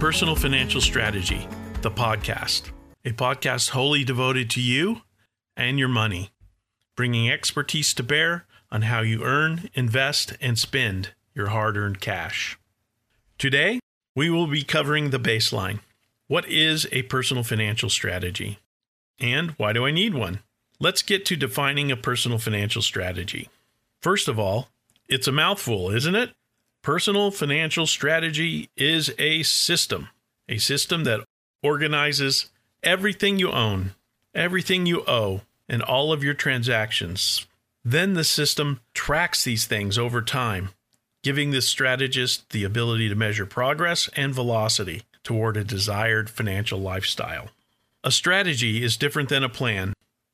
Personal Financial Strategy, the podcast, a podcast wholly devoted to you and your money, bringing expertise to bear on how you earn, invest, and spend your hard earned cash. Today, we will be covering the baseline. What is a personal financial strategy? And why do I need one? Let's get to defining a personal financial strategy. First of all, it's a mouthful, isn't it? Personal financial strategy is a system, a system that organizes everything you own, everything you owe, and all of your transactions. Then the system tracks these things over time, giving the strategist the ability to measure progress and velocity toward a desired financial lifestyle. A strategy is different than a plan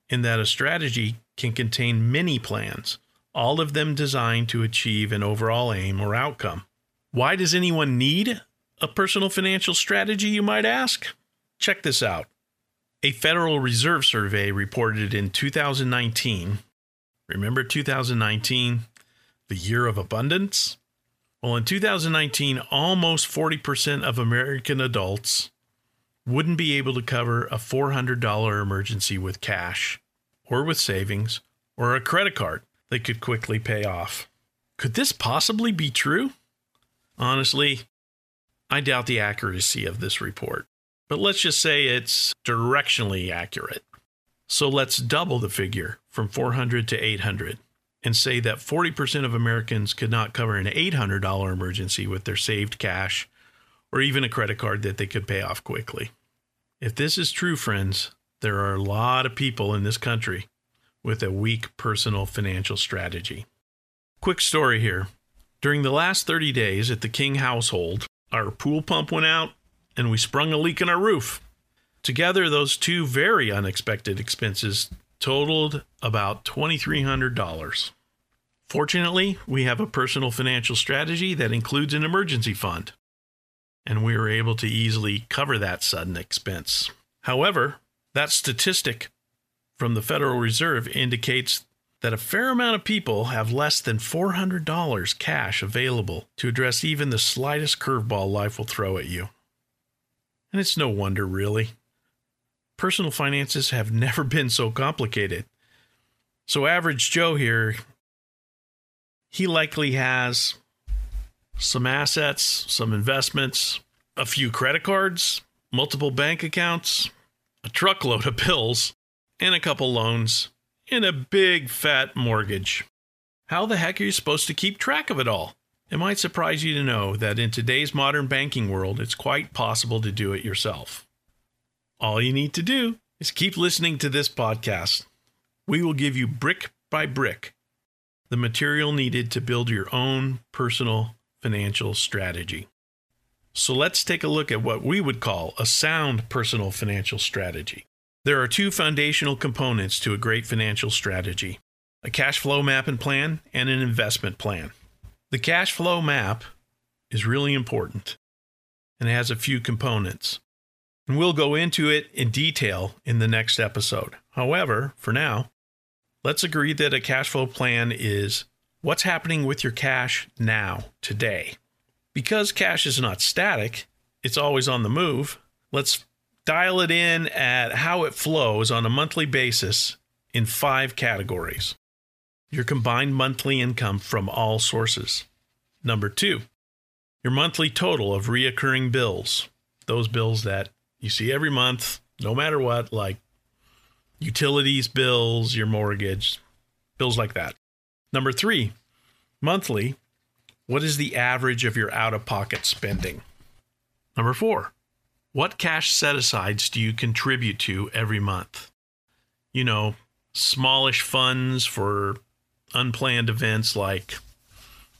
in that a strategy can contain many plans, all of them designed to achieve an overall aim or outcome. Why does anyone need a personal financial strategy, you might ask? Check this out. A Federal Reserve survey reported in 2019. Remember 2019, the year of abundance? Well, in 2019, almost 40% of American adults wouldn't be able to cover a $400 emergency with cash, or with savings, or a credit card they could quickly pay off. Could this possibly be true? Honestly, I doubt the accuracy of this report, but let's just say it's directionally accurate. So let's double the figure from 400 to 800 and say that 40% of Americans could not cover an $800 emergency with their saved cash or even a credit card that they could pay off quickly. If this is true, friends, there are a lot of people in this country with a weak personal financial strategy. Quick story here. During the last 30 days at the King household, our pool pump went out and we sprung a leak in our roof. Together, those two very unexpected expenses totaled about $2,300. Fortunately, we have a personal financial strategy that includes an emergency fund, and we were able to easily cover that sudden expense. However, that statistic from the Federal Reserve indicates that a fair amount of people have less than $400 cash available to address even the slightest curveball life will throw at you. And it's no wonder, really personal finances have never been so complicated. So, average Joe here, he likely has some assets, some investments, a few credit cards, multiple bank accounts, a truckload of bills, and a couple loans, and a big fat mortgage. How the heck are you supposed to keep track of it all? It might surprise you to know that in today's modern banking world, it's quite possible to do it yourself. All you need to do is keep listening to this podcast. We will give you brick by brick the material needed to build your own personal financial strategy. So let's take a look at what we would call a sound personal financial strategy. There are two foundational components to a great financial strategy a cash flow map and plan and an investment plan. The cash flow map is really important and has a few components and we'll go into it in detail in the next episode. However, for now, let's agree that a cash flow plan is what's happening with your cash now, today. Because cash is not static, it's always on the move. Let's dial it in at how it flows on a monthly basis in five categories. Your combined monthly income from all sources. Number two, your monthly total of reoccurring bills, those bills that you see every month, no matter what, like utilities bills, your mortgage, bills like that. Number three, monthly, what is the average of your out of pocket spending? Number four, what cash set asides do you contribute to every month? You know, smallish funds for unplanned events like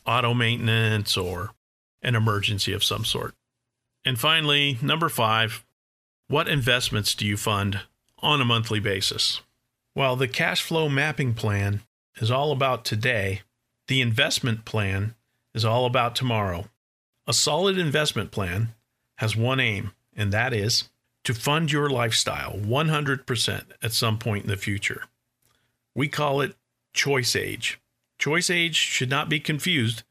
auto maintenance or an emergency of some sort. And finally, number five, what investments do you fund on a monthly basis? While the cash flow mapping plan is all about today, the investment plan is all about tomorrow. A solid investment plan has one aim, and that is to fund your lifestyle 100% at some point in the future. We call it choice age. Choice age should not be confused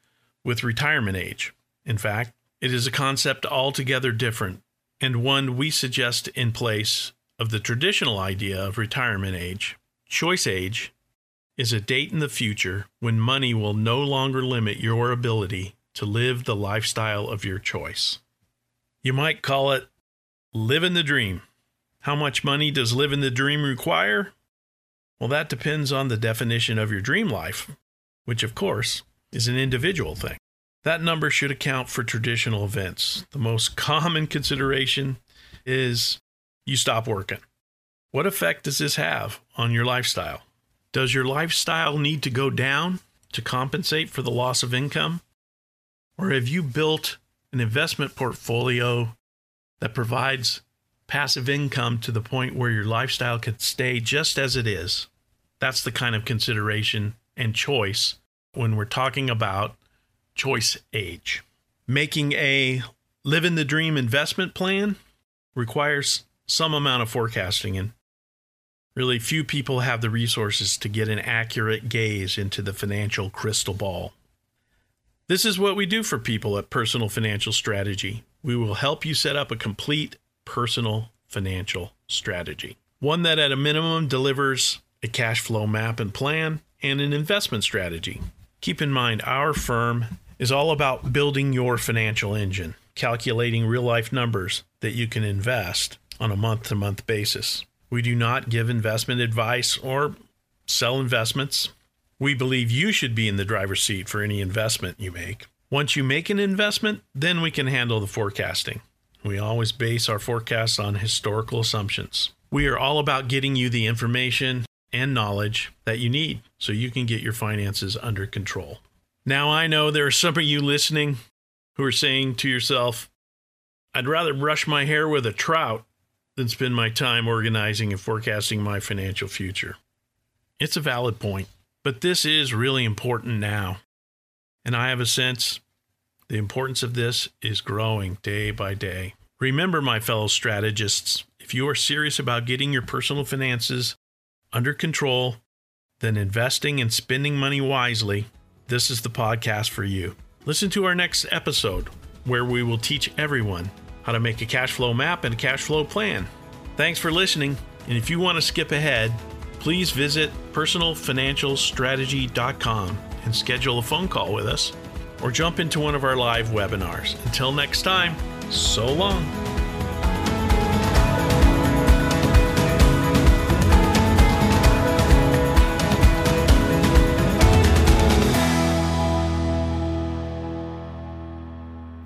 with retirement age. In fact, It is a concept altogether different and one we suggest in place of the traditional idea of retirement age. Choice age is a date in the future when money will no longer limit your ability to live the lifestyle of your choice. You might call it living the dream. How much money does living the dream require? Well, that depends on the definition of your dream life, which, of course, is an individual thing. That number should account for traditional events. The most common consideration is you stop working. What effect does this have on your lifestyle? Does your lifestyle need to go down to compensate for the loss of income? Or have you built an investment portfolio that provides passive income to the point where your lifestyle can stay just as it is? That's the kind of consideration and choice when we're talking about choice age. Making a live in the dream investment plan requires some amount of forecasting and really few people have the resources to get an accurate gaze into the financial crystal ball. This is what we do for people at Personal Financial Strategy. We will help you set up a complete personal financial strategy, one that at a minimum delivers a cash flow map and plan and an investment strategy. Keep in mind, our firm is all about building your financial engine, calculating real life numbers that you can invest on a month to month basis. We do not give investment advice or sell investments. We believe you should be in the driver's seat for any investment you make. Once you make an investment, then we can handle the forecasting. We always base our forecasts on historical assumptions. We are all about getting you the information and knowledge that you need so you can get your finances under control. Now, I know there are some of you listening who are saying to yourself, I'd rather brush my hair with a trout than spend my time organizing and forecasting my financial future. It's a valid point, but this is really important now. And I have a sense the importance of this is growing day by day. Remember, my fellow strategists, if you are serious about getting your personal finances under control, then investing and spending money wisely this is the podcast for you. Listen to our next episode where we will teach everyone how to make a cash flow map and a cash flow plan. Thanks for listening. And if you want to skip ahead, please visit personalfinancialstrategy.com and schedule a phone call with us or jump into one of our live webinars. Until next time, so long.